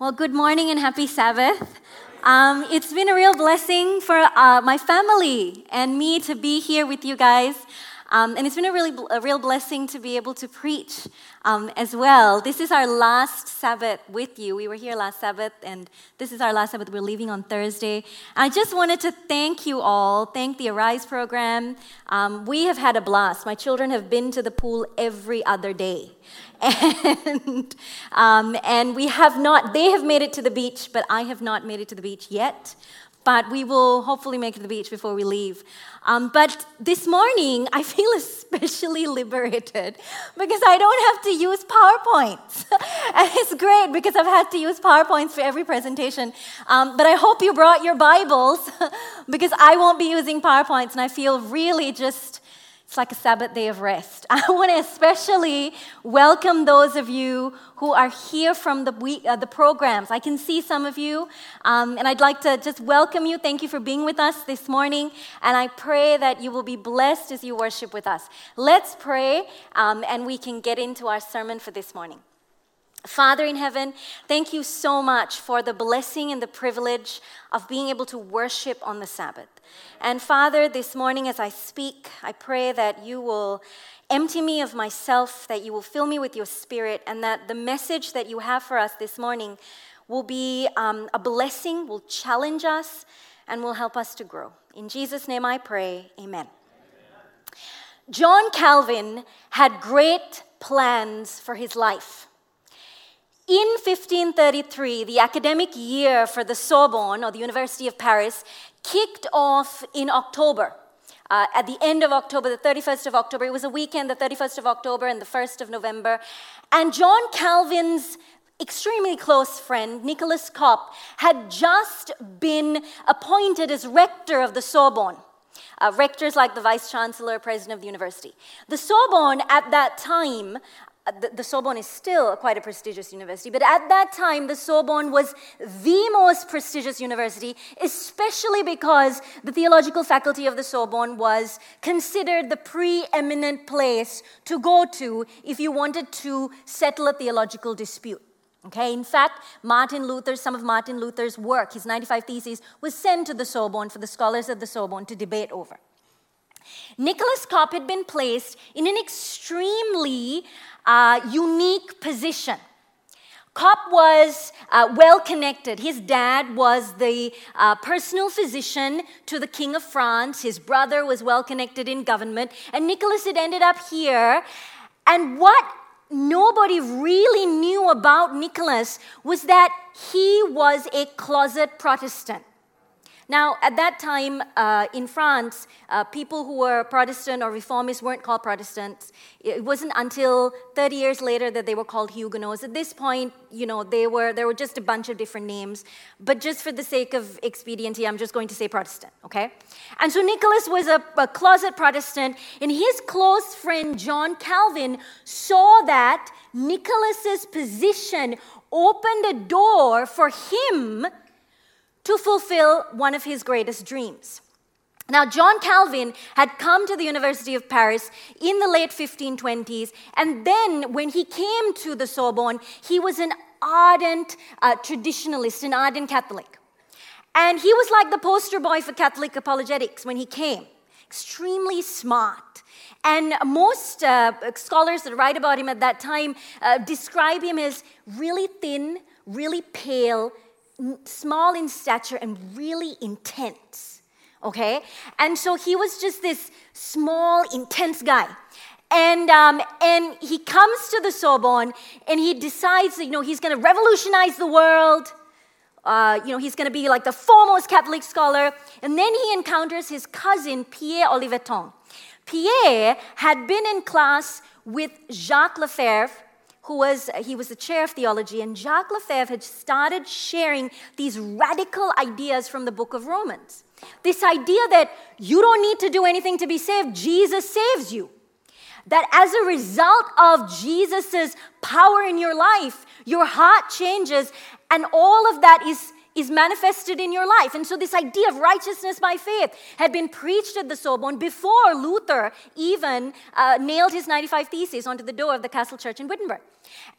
Well, good morning and happy Sabbath. Um, it's been a real blessing for uh, my family and me to be here with you guys. Um, and it's been a really a real blessing to be able to preach um, as well. This is our last Sabbath with you. We were here last Sabbath, and this is our last Sabbath. We're leaving on Thursday. I just wanted to thank you all, thank the Arise program. Um, we have had a blast. My children have been to the pool every other day. And, um, and we have not, they have made it to the beach, but I have not made it to the beach yet but we will hopefully make it to the beach before we leave. Um, but this morning, I feel especially liberated because I don't have to use PowerPoints. and it's great because I've had to use PowerPoints for every presentation. Um, but I hope you brought your Bibles because I won't be using PowerPoints, and I feel really just it's like a Sabbath day of rest. I want to especially welcome those of you who are here from the, week, uh, the programs. I can see some of you, um, and I'd like to just welcome you. Thank you for being with us this morning, and I pray that you will be blessed as you worship with us. Let's pray, um, and we can get into our sermon for this morning. Father in heaven, thank you so much for the blessing and the privilege of being able to worship on the Sabbath. And Father, this morning as I speak, I pray that you will empty me of myself, that you will fill me with your spirit, and that the message that you have for us this morning will be um, a blessing, will challenge us, and will help us to grow. In Jesus' name I pray, amen. amen. John Calvin had great plans for his life. In 1533, the academic year for the Sorbonne, or the University of Paris, kicked off in October. Uh, at the end of October, the 31st of October, it was a weekend, the 31st of October and the 1st of November. And John Calvin's extremely close friend, Nicholas Cop, had just been appointed as rector of the Sorbonne. Uh, rectors like the vice chancellor, president of the university. The Sorbonne at that time the, the, Sorbonne is still quite a prestigious university, but at that time, the Sorbonne was the most prestigious university, especially because the theological faculty of the Sorbonne was considered the preeminent place to go to if you wanted to settle a theological dispute. Okay, in fact, Martin Luther, some of Martin Luther's work, his 95 Theses, was sent to the Sorbonne for the scholars of the Sorbonne to debate over. Nicholas Cop had been placed in an extremely uh, unique position. Cop was uh, well connected. His dad was the uh, personal physician to the King of France. His brother was well connected in government. And Nicholas had ended up here. And what nobody really knew about Nicholas was that he was a closet Protestant. Now, at that time uh, in France, uh, people who were Protestant or Reformists weren't called Protestants. It wasn't until 30 years later that they were called Huguenots. At this point, you know, they were, there were just a bunch of different names. But just for the sake of expediency, I'm just going to say Protestant, okay? And so Nicholas was a, a closet Protestant, and his close friend John Calvin saw that Nicholas's position opened a door for him to fulfill one of his greatest dreams. Now, John Calvin had come to the University of Paris in the late 1520s, and then when he came to the Sorbonne, he was an ardent uh, traditionalist, an ardent Catholic. And he was like the poster boy for Catholic apologetics when he came, extremely smart. And most uh, scholars that write about him at that time uh, describe him as really thin, really pale, small in stature and really intense. Okay? And so he was just this small, intense guy. And, um, and he comes to the Sorbonne and he decides that, you know, he's going to revolutionize the world. Uh, you know, he's going to be like the foremost Catholic scholar. And then he encounters his cousin, Pierre Olivetan. Pierre had been in class with Jacques Lefebvre, who was uh, he was the chair of theology and jacques lefebvre had started sharing these radical ideas from the book of romans. This idea that you don't need to do anything to be saved jesus saves you. That as a result of jesus' power in your life your heart changes and all of that is is manifested in your life. And so, this idea of righteousness by faith had been preached at the Sorbonne before Luther even uh, nailed his 95 Theses onto the door of the Castle Church in Wittenberg.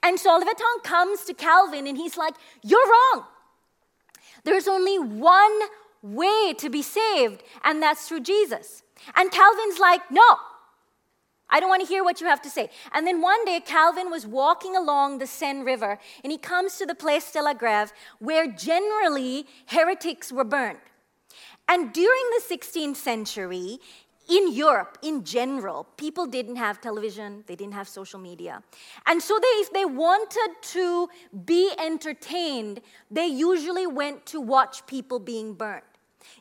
And so, Olivetan comes to Calvin and he's like, You're wrong. There's only one way to be saved, and that's through Jesus. And Calvin's like, No, I don't want to hear what you have to say. And then one day, Calvin was walking along the Seine River, and he comes to the Place de la Grève, where generally heretics were burned. And during the 16th century, in Europe, in general, people didn't have television, they didn't have social media. And so they, if they wanted to be entertained, they usually went to watch people being burned.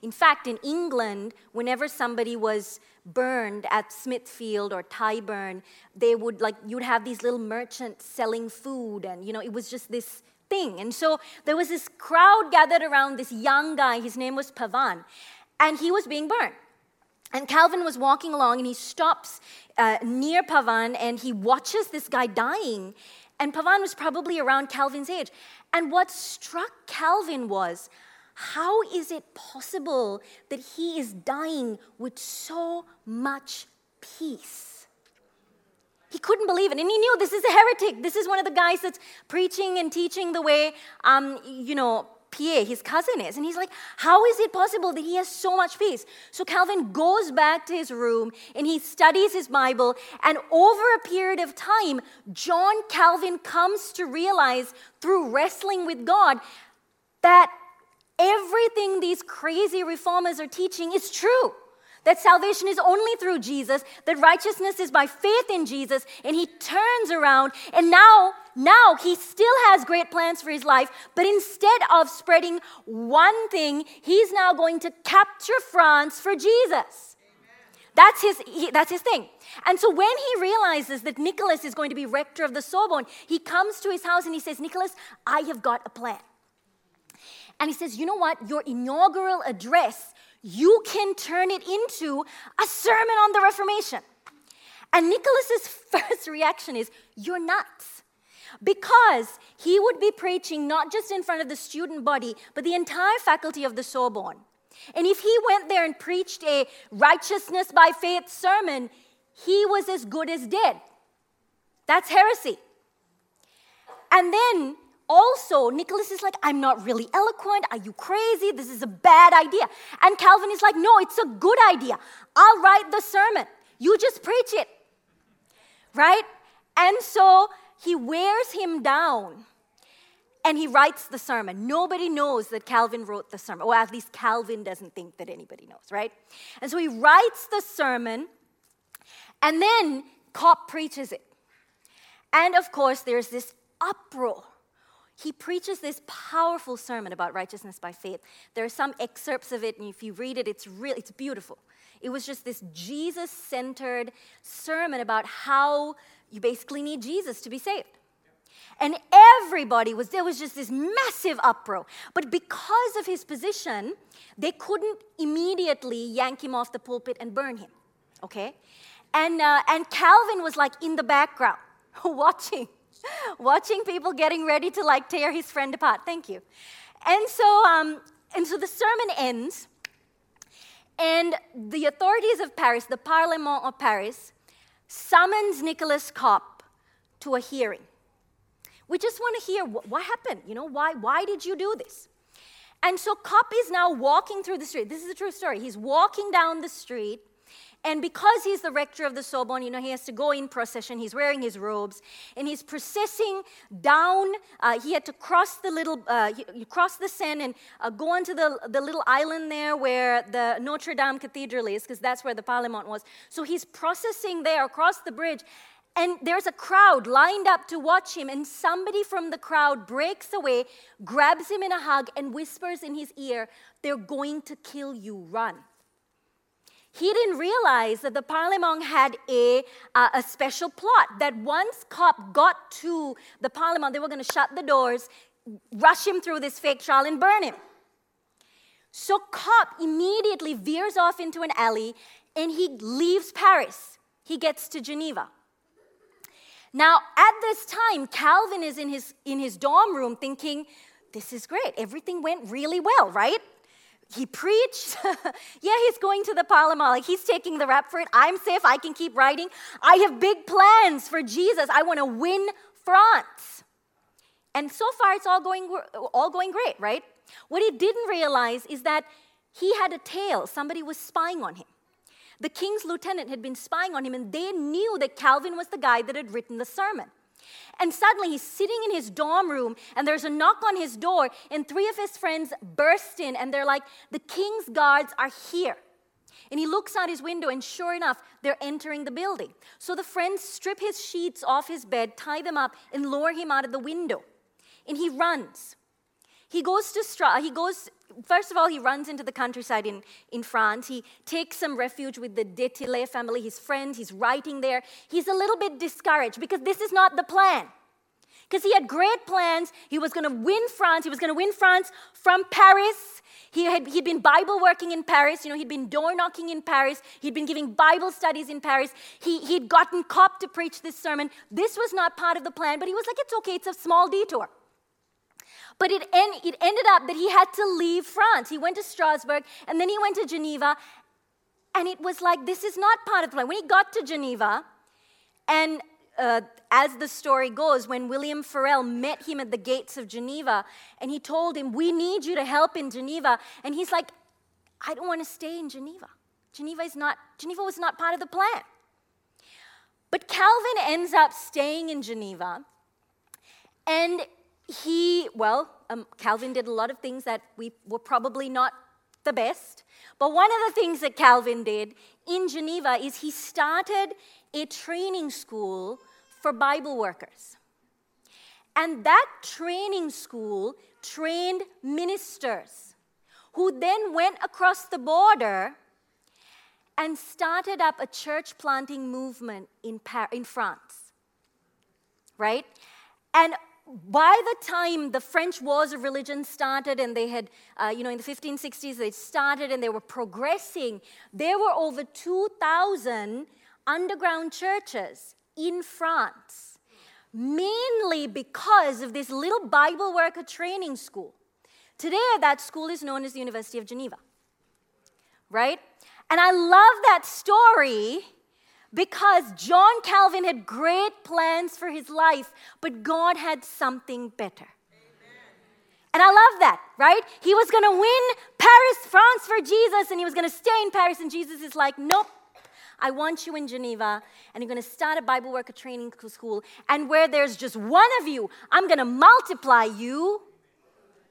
In fact, in England, whenever somebody was burned at Smithfield or Tyburn, they would like you'd have these little merchants selling food, and you know it was just this thing. And so there was this crowd gathered around this young guy. His name was Pavan, and he was being burned. And Calvin was walking along, and he stops uh, near Pavan, and he watches this guy dying. And Pavan was probably around Calvin's age. And what struck Calvin was how is it possible that he is dying with so much peace? He couldn't believe it. And he knew this is a heretic. This is one of the guys that's preaching and teaching the way, um, you know, Pierre, his cousin, is. And he's like, How is it possible that he has so much peace? So Calvin goes back to his room and he studies his Bible. And over a period of time, John Calvin comes to realize through wrestling with God that everything these crazy reformers are teaching is true. That salvation is only through Jesus, that righteousness is by faith in Jesus, and he turns around and now, now he still has great plans for his life, but instead of spreading one thing, he's now going to capture France for Jesus. That's his, he, that's his thing. And so when he realizes that Nicholas is going to be rector of the Sorbonne, he comes to his house and he says, Nicholas, I have got a plan. And he says, You know what? Your inaugural address, you can turn it into a sermon on the Reformation. And Nicholas's first reaction is, You're nuts. Because he would be preaching not just in front of the student body, but the entire faculty of the Sorbonne. And if he went there and preached a righteousness by faith sermon, he was as good as dead. That's heresy. And then also, Nicholas is like, I'm not really eloquent. Are you crazy? This is a bad idea. And Calvin is like, No, it's a good idea. I'll write the sermon. You just preach it. Right? And so he wears him down and he writes the sermon. Nobody knows that Calvin wrote the sermon, or at least Calvin doesn't think that anybody knows, right? And so he writes the sermon and then Cop preaches it. And of course, there's this uproar he preaches this powerful sermon about righteousness by faith. There are some excerpts of it, and if you read it, it's really it's beautiful. It was just this Jesus-centered sermon about how you basically need Jesus to be saved. And everybody was there was just this massive uproar. But because of his position, they couldn't immediately yank him off the pulpit and burn him. Okay? And, uh, and Calvin was like in the background watching watching people getting ready to like tear his friend apart. Thank you. And so, um, and so the sermon ends, and the authorities of Paris, the Parlement of Paris, summons Nicholas Cop to a hearing. We just want to hear what, what happened. You know, why, why did you do this? And so Cop is now walking through the street. This is a true story. He's walking down the street and because he's the rector of the Sorbonne, you know, he has to go in procession. He's wearing his robes, and he's processing down. Uh, he had to cross the little, uh, cross the Seine and uh, go onto the, the little island there where the Notre Dame Cathedral is, because that's where the Parlement was. So he's processing there across the bridge, and there's a crowd lined up to watch him, and somebody from the crowd breaks away, grabs him in a hug, and whispers in his ear, They're going to kill you, run. He didn't realize that the Parlement had a, uh, a special plot that once Cop got to the Parlement, they were going to shut the doors, rush him through this fake trial, and burn him. So Cop immediately veers off into an alley and he leaves Paris. He gets to Geneva. Now, at this time, Calvin is in his, in his dorm room thinking, this is great. Everything went really well, right? He preached. yeah, he's going to the. Like he's taking the rap for it. I'm safe. I can keep writing. I have big plans for Jesus. I want to win France. And so far, it's all going, all going great, right? What he didn't realize is that he had a tail. Somebody was spying on him. The king's lieutenant had been spying on him, and they knew that Calvin was the guy that had written the sermon. And suddenly he's sitting in his dorm room, and there's a knock on his door, and three of his friends burst in, and they're like, The king's guards are here. And he looks out his window, and sure enough, they're entering the building. So the friends strip his sheets off his bed, tie them up, and lower him out of the window. And he runs. He goes to Stra- he goes first of all he runs into the countryside in, in France. He takes some refuge with the du Tillet family, his friends. He's writing there. He's a little bit discouraged because this is not the plan. Because he had great plans. He was going to win France. He was going to win France from Paris. He had he'd been Bible working in Paris. You know, he'd been door knocking in Paris. He'd been giving Bible studies in Paris. He, he'd gotten Cop to preach this sermon. This was not part of the plan, but he was like, it's okay, it's a small detour. But it, en- it ended up that he had to leave France. He went to Strasbourg and then he went to Geneva. And it was like, this is not part of the plan. When he got to Geneva, and uh, as the story goes, when William Farel met him at the gates of Geneva and he told him, We need you to help in Geneva. And he's like, I don't want to stay in Geneva. Geneva is not, Geneva was not part of the plan. But Calvin ends up staying in Geneva and he, well, um, Calvin did a lot of things that we were probably not the best. But one of the things that Calvin did in Geneva is he started a training school for Bible workers. And that training school trained ministers who then went across the border and started up a church planting movement in, in France. Right? And by the time the French Wars of Religion started, and they had, uh, you know, in the 1560s, they started and they were progressing, there were over 2,000 underground churches in France, mainly because of this little Bible worker training school. Today, that school is known as the University of Geneva, right? And I love that story because John Calvin had great plans for his life, but God had something better. And I love that, right? He was going to win Paris, France for Jesus, and he was going to stay in Paris. And Jesus is like, nope, I want you in Geneva, and you're going to start a Bible worker training school. And where there's just one of you, I'm going to multiply you,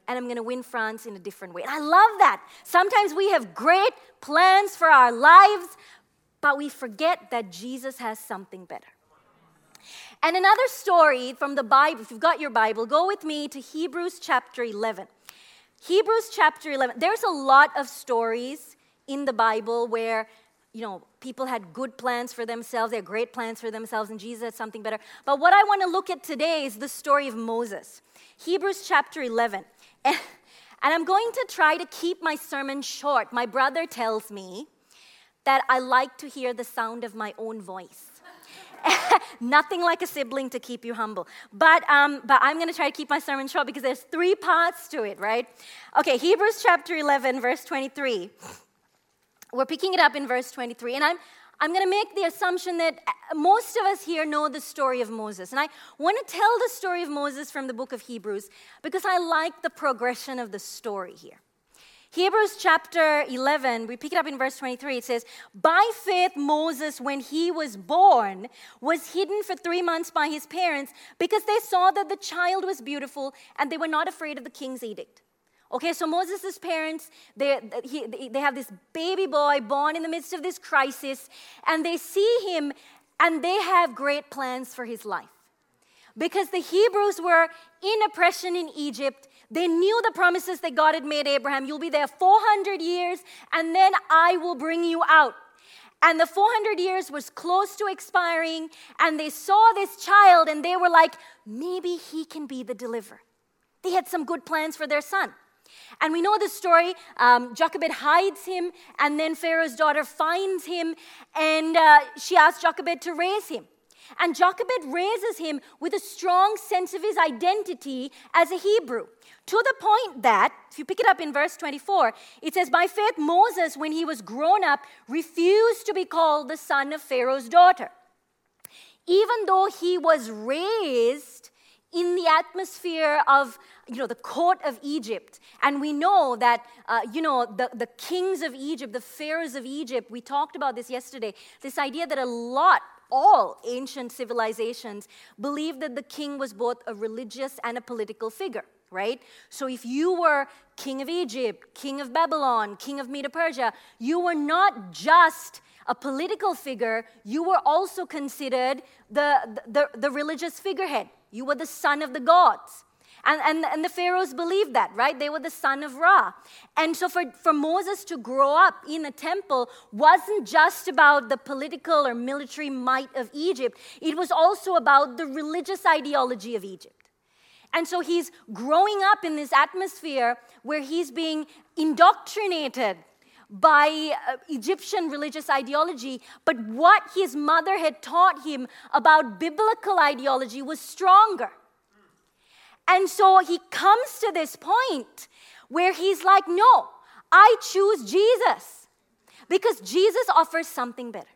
and I'm going to win France in a different way. And I love that. Sometimes we have great plans for our lives, but we forget that Jesus has something better. And another story from the Bible, if you've got your Bible, go with me to Hebrews chapter 11. Hebrews chapter 11. There's a lot of stories in the Bible where, you know, people had good plans for themselves, they had great plans for themselves, and Jesus had something better. But what I want to look at today is the story of Moses. Hebrews chapter 11. And, and I'm going to try to keep my sermon short. My brother tells me that I like to hear the sound of my own voice. Nothing like a sibling to keep you humble. But, um, but I'm going to try to keep my sermon short because there's three parts to it, right? Okay, Hebrews chapter 11, verse 23. We're picking it up in verse 23. And I'm, I'm going to make the assumption that uh, most of us here know the story of Moses. And I want to tell the story of Moses from the book of Hebrews because I like the progression of the story here. Hebrews chapter 11, we pick it up in verse 23. It says, By faith, Moses, when he was born, was hidden for three months by his parents because they saw that the child was beautiful and they were not afraid of the king's edict. Okay, so Moses' parents, they, he, they have this baby boy born in the midst of this crisis, and they see him and they have great plans for his life. Because the Hebrews were in oppression in Egypt, they knew the promises that God had made Abraham. You'll be there 400 years, and then I will bring you out. And the 400 years was close to expiring, and they saw this child, and they were like, maybe he can be the deliverer. They had some good plans for their son. And we know the story. Um, Jochebed hides him, and then Pharaoh's daughter finds him, and uh, she asks Jochebed to raise him. And Jochebed raises him with a strong sense of his identity as a Hebrew. To the point that, if you pick it up in verse 24, it says, By faith, Moses, when he was grown up, refused to be called the son of Pharaoh's daughter. Even though he was raised in the atmosphere of you know the court of egypt and we know that uh, you know the, the kings of egypt the pharaohs of egypt we talked about this yesterday this idea that a lot all ancient civilizations believed that the king was both a religious and a political figure, right? So if you were king of Egypt, king of Babylon, king of Medo Persia, you were not just a political figure, you were also considered the, the, the religious figurehead. You were the son of the gods. And, and, and the pharaohs believed that, right? They were the son of Ra. And so for, for Moses to grow up in a temple wasn't just about the political or military might of Egypt, it was also about the religious ideology of Egypt. And so he's growing up in this atmosphere where he's being indoctrinated by uh, Egyptian religious ideology, but what his mother had taught him about biblical ideology was stronger. And so he comes to this point where he's like, no, I choose Jesus because Jesus offers something better.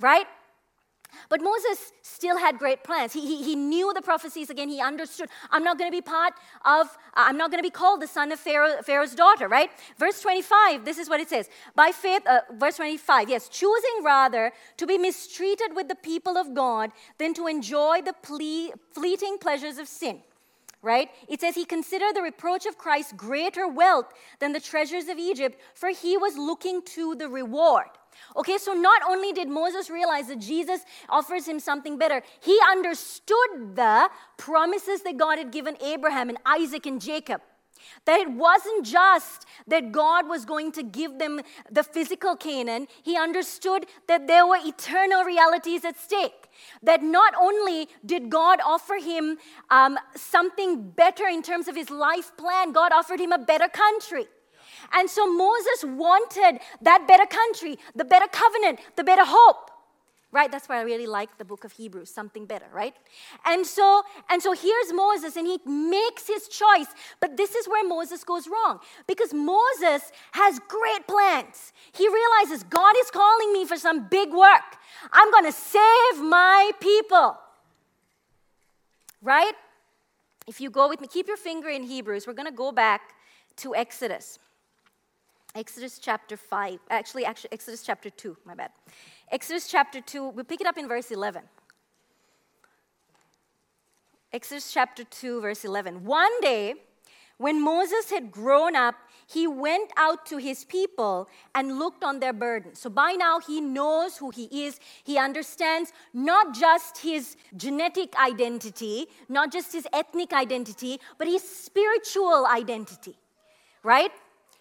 Right? But Moses still had great plans. He, he, he knew the prophecies again. He understood, I'm not going to be part of, I'm not going to be called the son of Pharaoh, Pharaoh's daughter, right? Verse 25, this is what it says. By faith, uh, verse 25, yes, choosing rather to be mistreated with the people of God than to enjoy the ple- fleeting pleasures of sin right? It says he considered the reproach of Christ greater wealth than the treasures of Egypt, for he was looking to the reward. Okay, so not only did Moses realize that Jesus offers him something better, he understood the promises that God had given Abraham and Isaac and Jacob. That it wasn't just that God was going to give them the physical Canaan, he understood that there were eternal realities at stake. That not only did God offer him um, something better in terms of his life plan, God offered him a better country. And so Moses wanted that better country, the better covenant, the better hope. Right? That's why I really like the book of Hebrews, something better, right? And so, and so here's Moses, and he makes his choice. But this is where Moses goes wrong. Because Moses has great plans. He realizes God is calling me for some big work. I'm gonna save my people. Right? If you go with me, keep your finger in Hebrews. We're gonna go back to Exodus. Exodus chapter 5, actually, actually, Exodus chapter 2, my bad. Exodus chapter 2, we pick it up in verse 11. Exodus chapter 2, verse 11. One day, when Moses had grown up, he went out to his people and looked on their burden. So by now, he knows who he is. He understands not just his genetic identity, not just his ethnic identity, but his spiritual identity, right?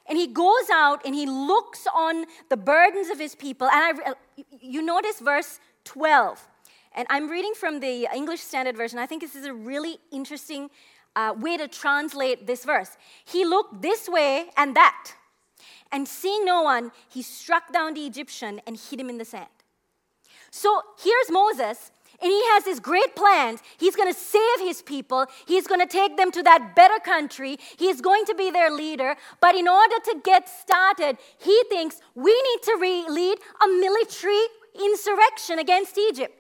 And he goes out and he looks on the burdens of his people. And I, you notice verse 12. And I'm reading from the English Standard Version. I think this is a really interesting uh, way to translate this verse. He looked this way and that. And seeing no one, he struck down the Egyptian and hid him in the sand. So here's Moses and he has his great plans. He's going to save his people. He's going to take them to that better country. He's going to be their leader. But in order to get started, he thinks we need to re- lead a military insurrection against Egypt.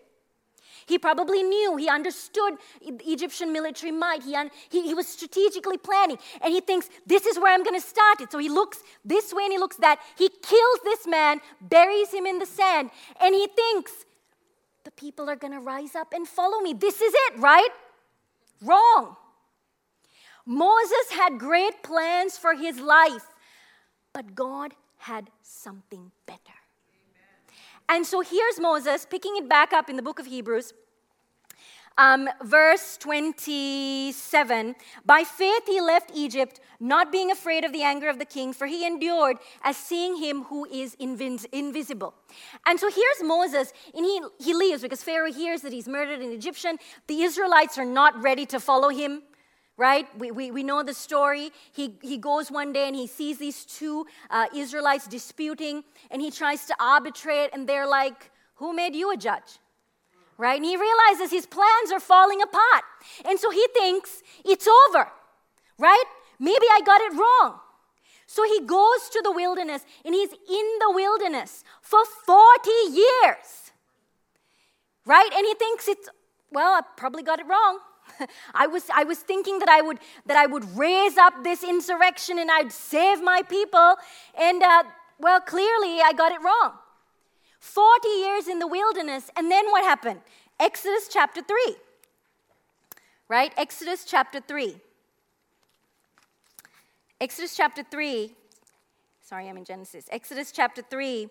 He probably knew, he understood Egyptian military might. He, un- he, he was strategically planning. And he thinks, this is where I'm going to start it. So he looks this way and he looks that. He kills this man, buries him in the sand. And he thinks, the people are going to rise up and follow me. This is it, right? Wrong. Moses had great plans for his life, but God had something better. And so here's Moses picking it back up in the book of Hebrews. Um, verse 27 By faith he left Egypt, not being afraid of the anger of the king, for he endured as seeing him who is invis- invisible. And so here's Moses, and he, he leaves because Pharaoh hears that he's murdered an Egyptian. The Israelites are not ready to follow him right? We, we, we know the story. He, he goes one day and he sees these two uh, Israelites disputing, and he tries to arbitrate, and they're like, Who made you a judge? Right? And he realizes his plans are falling apart. And so he thinks it's over, right? Maybe I got it wrong. So he goes to the wilderness and he's in the wilderness for 40 years, right? And he thinks it's, well, I probably got it wrong. I was, I was thinking that I, would, that I would raise up this insurrection and I'd save my people. And, uh, well, clearly I got it wrong. 40 years in the wilderness, and then what happened? Exodus chapter 3. Right? Exodus chapter 3. Exodus chapter 3. Sorry, I'm in Genesis. Exodus chapter 3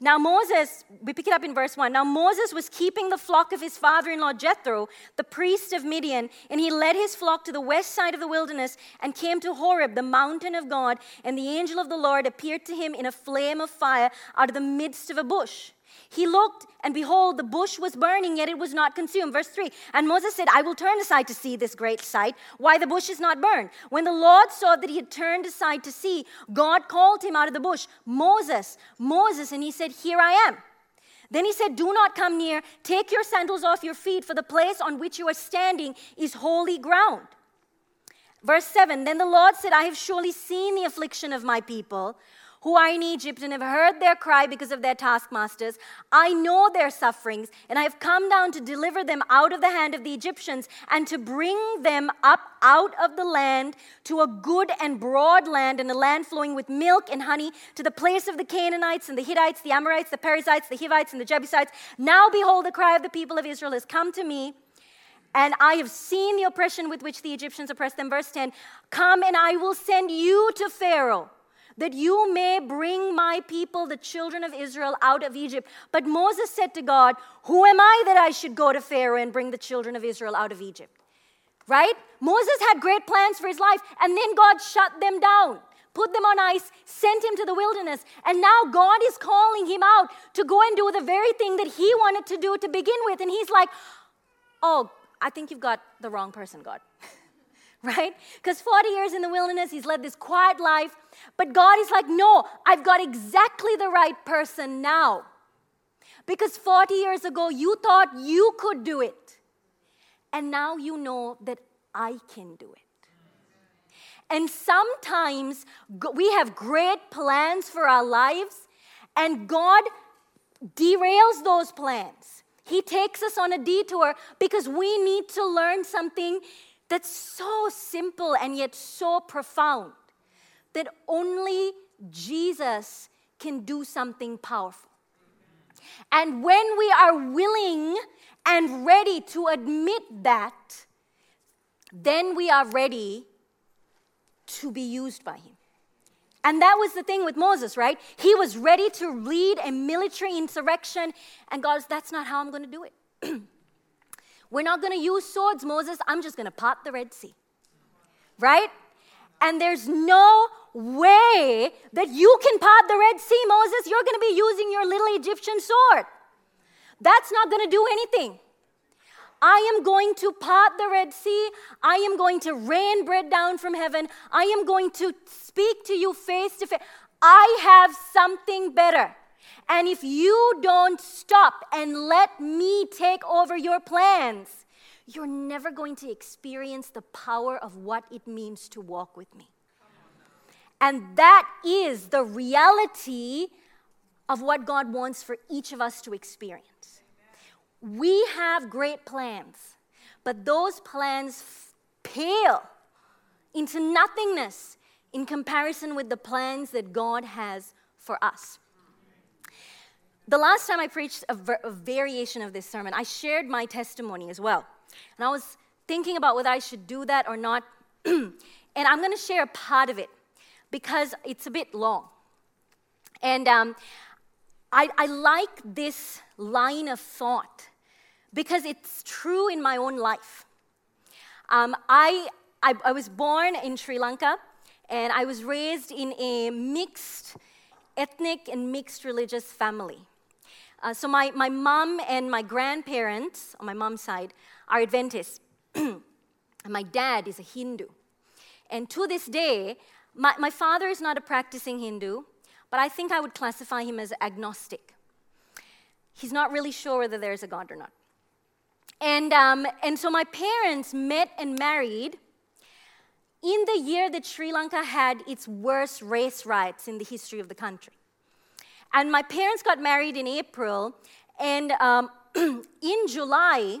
now, Moses, we pick it up in verse 1. Now, Moses was keeping the flock of his father in law Jethro, the priest of Midian, and he led his flock to the west side of the wilderness and came to Horeb, the mountain of God. And the angel of the Lord appeared to him in a flame of fire out of the midst of a bush. He looked, and behold, the bush was burning, yet it was not consumed. Verse 3 And Moses said, I will turn aside to see this great sight, why the bush is not burned. When the Lord saw that he had turned aside to see, God called him out of the bush, Moses, Moses, and he said, Here I am. Then he said, Do not come near. Take your sandals off your feet, for the place on which you are standing is holy ground. Verse 7 Then the Lord said, I have surely seen the affliction of my people who are in Egypt and have heard their cry because of their taskmasters. I know their sufferings, and I have come down to deliver them out of the hand of the Egyptians and to bring them up out of the land to a good and broad land and a land flowing with milk and honey to the place of the Canaanites and the Hittites, the Amorites, the Perizzites, the Hivites, and the Jebusites. Now behold, the cry of the people of Israel has come to me. And I have seen the oppression with which the Egyptians oppressed them. Verse 10 Come and I will send you to Pharaoh that you may bring my people, the children of Israel, out of Egypt. But Moses said to God, Who am I that I should go to Pharaoh and bring the children of Israel out of Egypt? Right? Moses had great plans for his life, and then God shut them down put them on ice, sent him to the wilderness, and now God is calling him out to go and do the very thing that he wanted to do to begin with. And he's like, Oh, I think you've got the wrong person, God. right? Because 40 years in the wilderness, he's led this quiet life. But God is like, no, I've got exactly the right person now. Because 40 years ago, you thought you could do it. And now you know that I can do it. And sometimes we have great plans for our lives, and God derails those plans. He takes us on a detour because we need to learn something that's so simple and yet so profound that only Jesus can do something powerful. And when we are willing and ready to admit that, then we are ready to be used by Him. And that was the thing with Moses, right? He was ready to lead a military insurrection, and God, says, that's not how I'm going to do it. We're not going to use swords, Moses. I'm just going to part the Red Sea. Right? And there's no way that you can part the Red Sea, Moses. You're going to be using your little Egyptian sword. That's not going to do anything. I am going to part the Red Sea. I am going to rain bread down from heaven. I am going to speak to you face to face. I have something better. And if you don't stop and let me take over your plans, you're never going to experience the power of what it means to walk with me. And that is the reality of what God wants for each of us to experience. We have great plans, but those plans pale into nothingness in comparison with the plans that God has for us. The last time I preached a, ver- a variation of this sermon, I shared my testimony as well. And I was thinking about whether I should do that or not. and I'm going to share a part of it because it's a bit long. And um, I, I like this line of thought because it's true in my own life. Um, I, I, I was born in Sri Lanka and I was raised in a mixed ethnic and mixed religious family. Uh, so my, my mom and my grandparents on my mom's side are Adventists. and my dad is a Hindu. And to this day, my, my father is not a practicing Hindu, but I think I would classify him as agnostic. He's not really sure whether there's a God or not. And, um, and so my parents met and married in the year that Sri Lanka had its worst race riots in the history of the country. And my parents got married in April, and um, in July,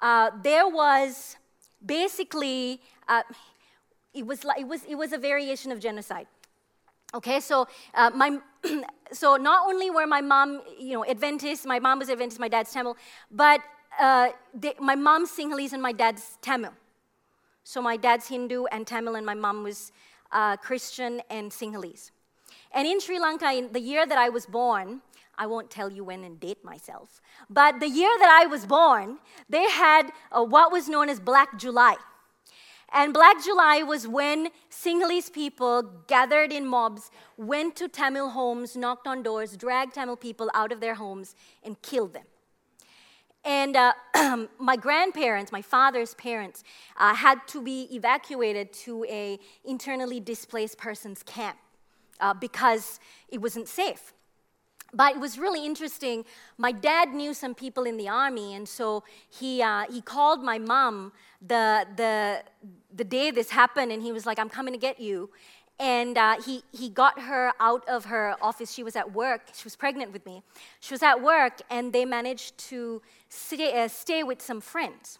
uh, there was basically, uh, it, was like, it, was, it was a variation of genocide. Okay, so uh, my, so not only were my mom, you know, Adventist, my mom was Adventist, my dad's Tamil, but uh, they, my mom's Sinhalese and my dad's Tamil. So my dad's Hindu and Tamil, and my mom was uh, Christian and Sinhalese. And in Sri Lanka, in the year that I was born, I won't tell you when and date myself, but the year that I was born, they had what was known as Black July. And Black July was when Sinhalese people gathered in mobs, went to Tamil homes, knocked on doors, dragged Tamil people out of their homes, and killed them. And uh, my grandparents, my father's parents, uh, had to be evacuated to a internally displaced persons camp uh, because it wasn't safe. But it was really interesting. My dad knew some people in the army, and so he, uh, he called my mom the, the, the day this happened, and he was like, I'm coming to get you. And uh, he, he got her out of her office. She was at work. She was pregnant with me. She was at work, and they managed to stay, uh, stay with some friends.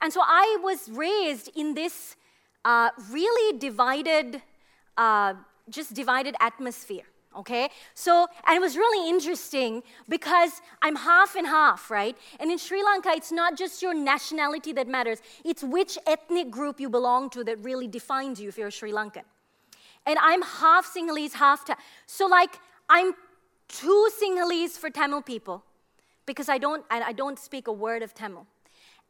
And so I was raised in this uh, really divided, uh, just divided atmosphere okay? So, and it was really interesting because I'm half and half, right? And in Sri Lanka, it's not just your nationality that matters, it's which ethnic group you belong to that really defines you if you're a Sri Lankan. And I'm half Sinhalese, half Tamil. So, like, I'm too Sinhalese for Tamil people because I don't, I don't speak a word of Tamil.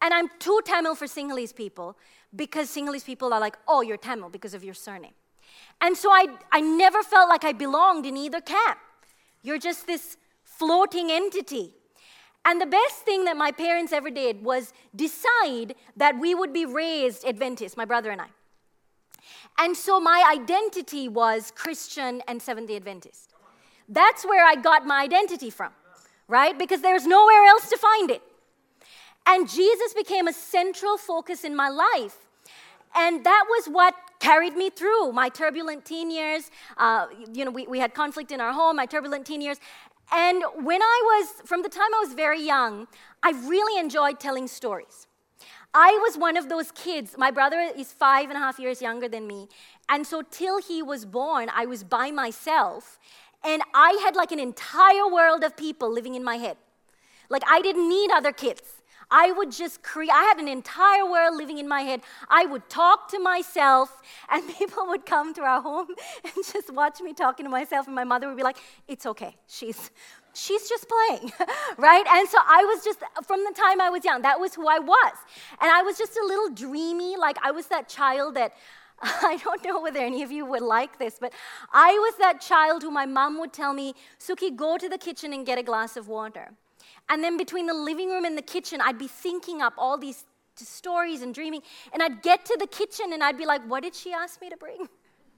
And I'm too Tamil for Sinhalese people because Sinhalese people are like, oh, you're Tamil because of your surname. And so I, I never felt like I belonged in either camp. You're just this floating entity. And the best thing that my parents ever did was decide that we would be raised Adventist, my brother and I. And so my identity was Christian and Seventh day Adventist. That's where I got my identity from, right? Because there's nowhere else to find it. And Jesus became a central focus in my life. And that was what carried me through my turbulent teen years. Uh, you know, we, we had conflict in our home, my turbulent teen years. And when I was, from the time I was very young, I really enjoyed telling stories. I was one of those kids. My brother is five and a half years younger than me. And so, till he was born, I was by myself. And I had like an entire world of people living in my head. Like, I didn't need other kids. I would just create, I had an entire world living in my head. I would talk to myself, and people would come to our home and just watch me talking to myself, and my mother would be like, It's okay. She's, she's just playing, right? And so I was just, from the time I was young, that was who I was. And I was just a little dreamy, like I was that child that, I don't know whether any of you would like this, but I was that child who my mom would tell me, Suki, go to the kitchen and get a glass of water. And then between the living room and the kitchen, I'd be thinking up all these stories and dreaming. And I'd get to the kitchen and I'd be like, what did she ask me to bring?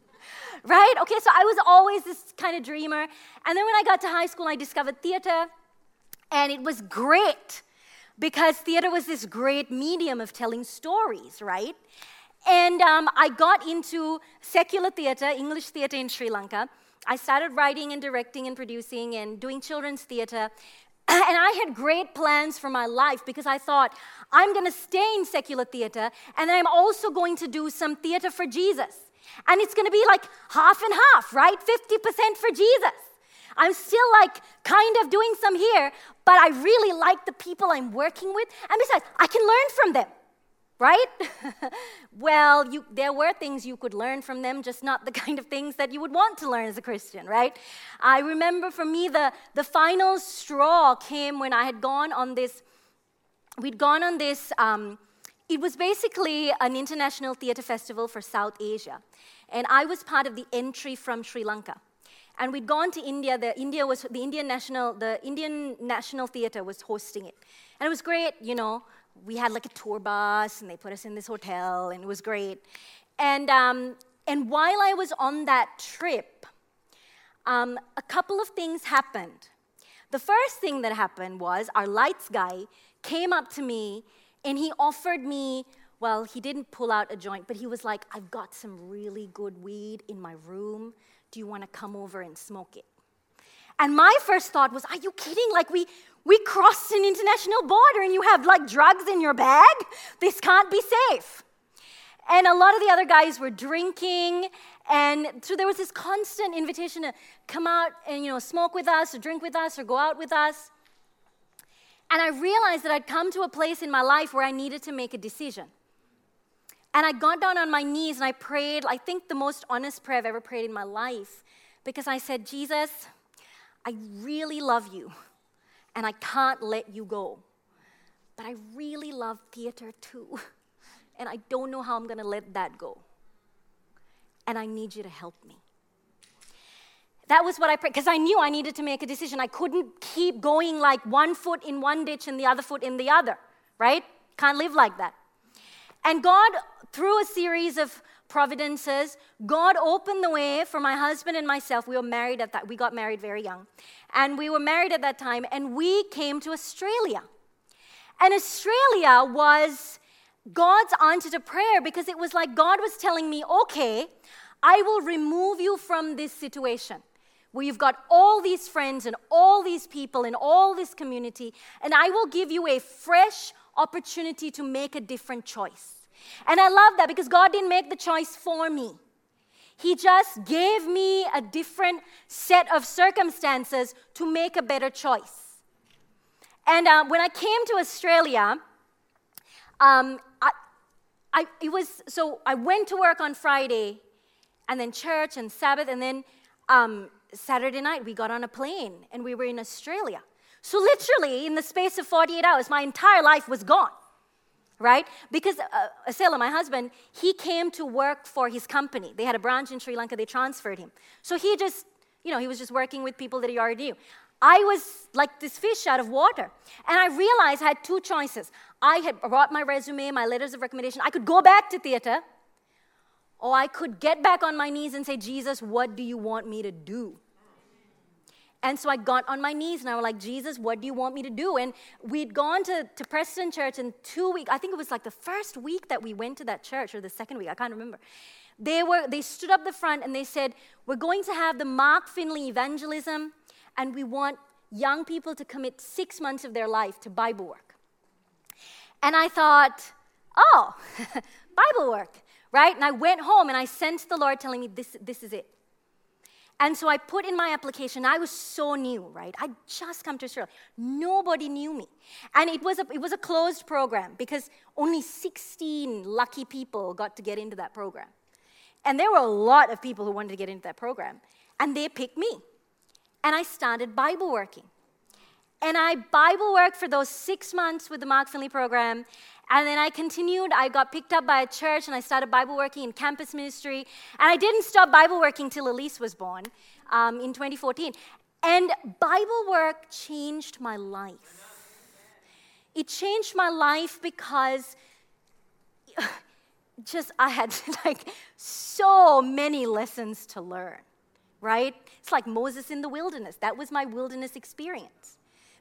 right? Okay, so I was always this kind of dreamer. And then when I got to high school, I discovered theater. And it was great because theater was this great medium of telling stories, right? And um, I got into secular theater, English theater in Sri Lanka. I started writing and directing and producing and doing children's theater. And I had great plans for my life because I thought, I'm going to stay in secular theater and I'm also going to do some theater for Jesus. And it's going to be like half and half, right? 50% for Jesus. I'm still like kind of doing some here, but I really like the people I'm working with. And besides, I can learn from them right? well, you, there were things you could learn from them, just not the kind of things that you would want to learn as a Christian, right? I remember for me, the, the final straw came when I had gone on this, we'd gone on this, um, it was basically an international theater festival for South Asia. And I was part of the entry from Sri Lanka. And we'd gone to India. The India was the Indian National, the Indian National Theatre was hosting it. And it was great, you know we had like a tour bus and they put us in this hotel and it was great. And, um, and while I was on that trip, um, a couple of things happened. The first thing that happened was our lights guy came up to me and he offered me, well, he didn't pull out a joint, but he was like, I've got some really good weed in my room. Do you want to come over and smoke it? And my first thought was, Are you kidding? Like, we, we crossed an international border and you have like drugs in your bag? This can't be safe. And a lot of the other guys were drinking. And so there was this constant invitation to come out and, you know, smoke with us or drink with us or go out with us. And I realized that I'd come to a place in my life where I needed to make a decision. And I got down on my knees and I prayed, I think the most honest prayer I've ever prayed in my life, because I said, Jesus, I really love you and I can't let you go. But I really love theater too. And I don't know how I'm to let that go. And I need you to help me. That was what I prayed because I knew I needed to make a decision. I couldn't keep going like one foot in one ditch and the other foot in the other, right? Can't live like that. And God, through a series of providences, God opened the way for my husband and myself. We were married at that. We got married very young. And we were married at that time, and we came to Australia. And Australia was God's answer to prayer because it was like God was telling me, okay, I will remove you from this situation where you've got all these friends and all these people and all this community, and I will give you a fresh opportunity to make a different choice. And I love that because God didn't make the choice for me. He just gave me a different set of circumstances to make a better choice. And uh, when I came to Australia, um, I, I, it was, so I went to work on Friday, and then church and Sabbath, and then um, Saturday night we got on a plane and we were in Australia. So, literally, in the space of 48 hours, my entire life was gone right? Because uh, Asela, my husband, he came to work for his company. They had a branch in Sri Lanka, they transferred him. So he just, you know, he was just working with people that he already knew. I was like this fish out of water. And I realized I had two choices. I had brought my resume, my letters of recommendation. I could go back to theater, or I could get back on my knees and say, Jesus, what do you want me to do? And so I got on my knees and I was like, Jesus, what do you want me to do? And we'd gone to, to Preston Church in two weeks. I think it was like the first week that we went to that church or the second week. I can't remember. They, were, they stood up the front and they said, We're going to have the Mark Finley evangelism and we want young people to commit six months of their life to Bible work. And I thought, oh, Bible work, right? And I went home and I sensed the Lord telling me, this, this is it. And so I put in my application. I was so new, right? I'd just come to Australia. Nobody knew me. And it was a, it was a closed program because only 16 lucky people got to get into that program. And there were a lot of people who wanted to get into that program. And they picked me. And I started Bible working. And I Bible worked for those six months with the Mark Finley program. And then I continued. I got picked up by a church and I started Bible working in campus ministry. And I didn't stop Bible working till Elise was born um, in 2014. And Bible work changed my life. It changed my life because just I had like so many lessons to learn, right? It's like Moses in the wilderness. That was my wilderness experience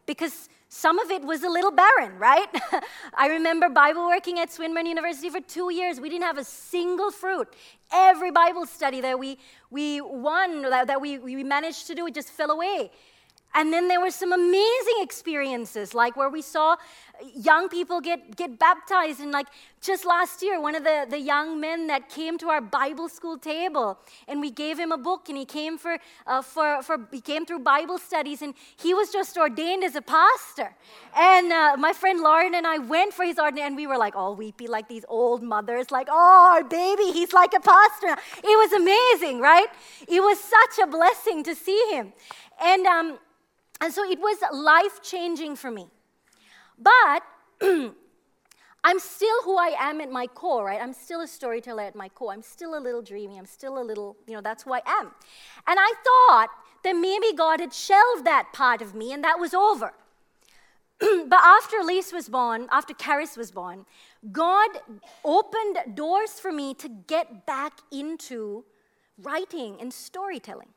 because some of it was a little barren, right? I remember Bible working at Swinburne University for two years. We didn't have a single fruit. Every Bible study that we, we won, that, that we, we managed to do, it just fell away. And then there were some amazing experiences, like where we saw young people get, get baptized. And like just last year, one of the, the young men that came to our Bible school table, and we gave him a book, and he came for, uh, for, for he came through Bible studies, and he was just ordained as a pastor. And uh, my friend Lauren and I went for his ordination, and we were like all weepy, like these old mothers, like, oh, our baby, he's like a pastor. It was amazing, right? It was such a blessing to see him. And um, and so it was life changing for me. But I'm still who I am at my core, right? I'm still a storyteller at my core. I'm still a little dreamy. I'm still a little, you know, that's who I am. And I thought that maybe God had shelved that part of me and that was over. but after Elise was born, after Karis was born, God opened doors for me to get back into writing and storytelling.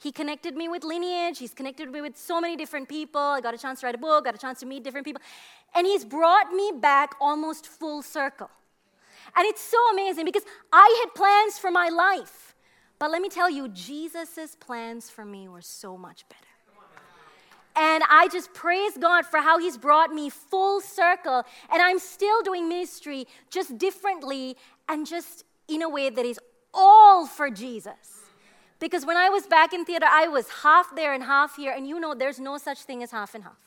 He connected me with lineage. He's connected me with so many different people. I got a chance to write a book, got a chance to meet different people. And He's brought me back almost full circle. And it's so amazing because I had plans for my life. But let me tell you, Jesus' plans for me were so much better. And I just praise God for how He's brought me full circle. And I'm still doing ministry just differently and just in a way that is all for Jesus. Because when I was back in theater, I was half there and half here. And you know, there's no such thing as half and half.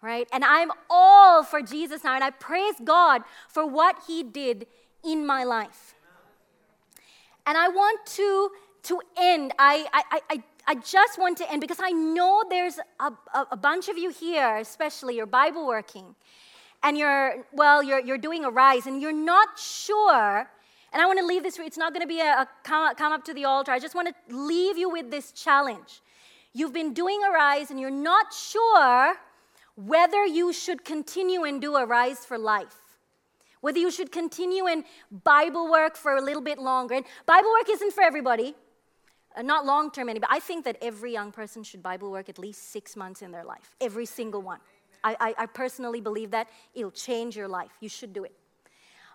Right? And I'm all for Jesus now. And I praise God for what He did in my life. And I want to, to end. I, I, I, I just want to end because I know there's a, a, a bunch of you here, especially you're Bible working, and you're, well, you're, you're doing Arise, and you're not sure. And I want to leave this, for you. it's not going to be a, a come, come up to the altar. I just want to leave you with this challenge. You've been doing Arise, and you're not sure whether you should continue and do Arise for life whether you should continue in Bible work for a little bit longer. And Bible work isn't for everybody. Uh, not long term anybody. I think that every young person should Bible work at least six months in their life, every single one. I, I, I personally believe that it'll change your life. You should do it.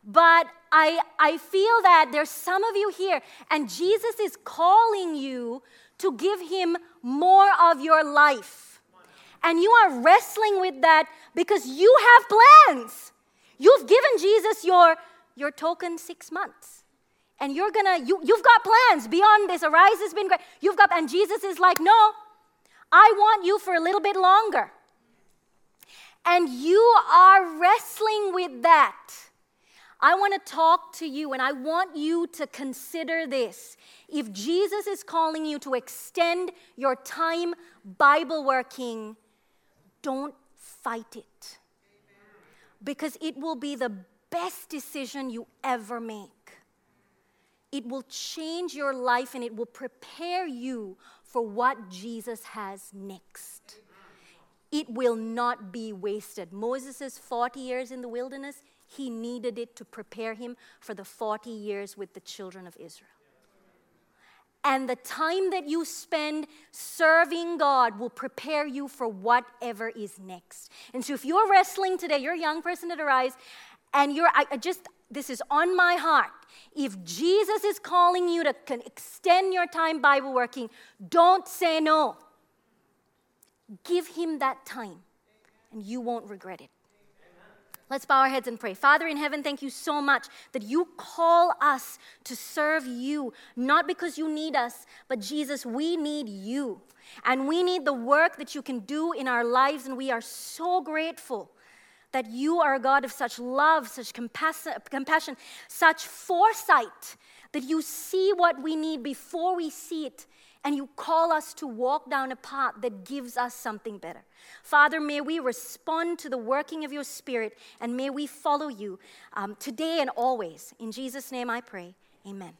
But I, I feel that there's some of you here, and Jesus is calling you to give him more of your life. And you are wrestling with that because you have plans. You've given Jesus your, your token six months. And you're gonna you, you've got plans beyond this. Arise has been great. You've got and jesus is like no i want you for a little bit longer. And you are wrestling with that i want to talk to you and i want you to consider this if jesus is calling you to extend your time bible working don't fight it because it will be the best decision you ever make it will change your life and it will prepare you for what Jesus has next. It will not be wasted. Moses' 40 years in the wilderness, he needed it to prepare him for the 40 years with the children of Israel. And the time that you spend serving God will prepare you for whatever is next. And so, if you're wrestling today, you're a young person at Arise, and you're, I, I just, this is on my heart. If Jesus is calling you to extend your time Bible working, don't say no. Give him that time, and you won't regret it. Let's bow our heads and pray. Father in heaven, thank you so much that you call us to serve you, not because you need us, but Jesus, we need you. And we need the work that you can do in our lives, and we are so grateful that you are a God of such love, such compassion, such foresight, that you see what we need before we see it, and you call us to walk down a path that gives us something better. Father, may we respond to the working of your Spirit, and may we follow you um, today and always. In Jesus' name I pray. Amen.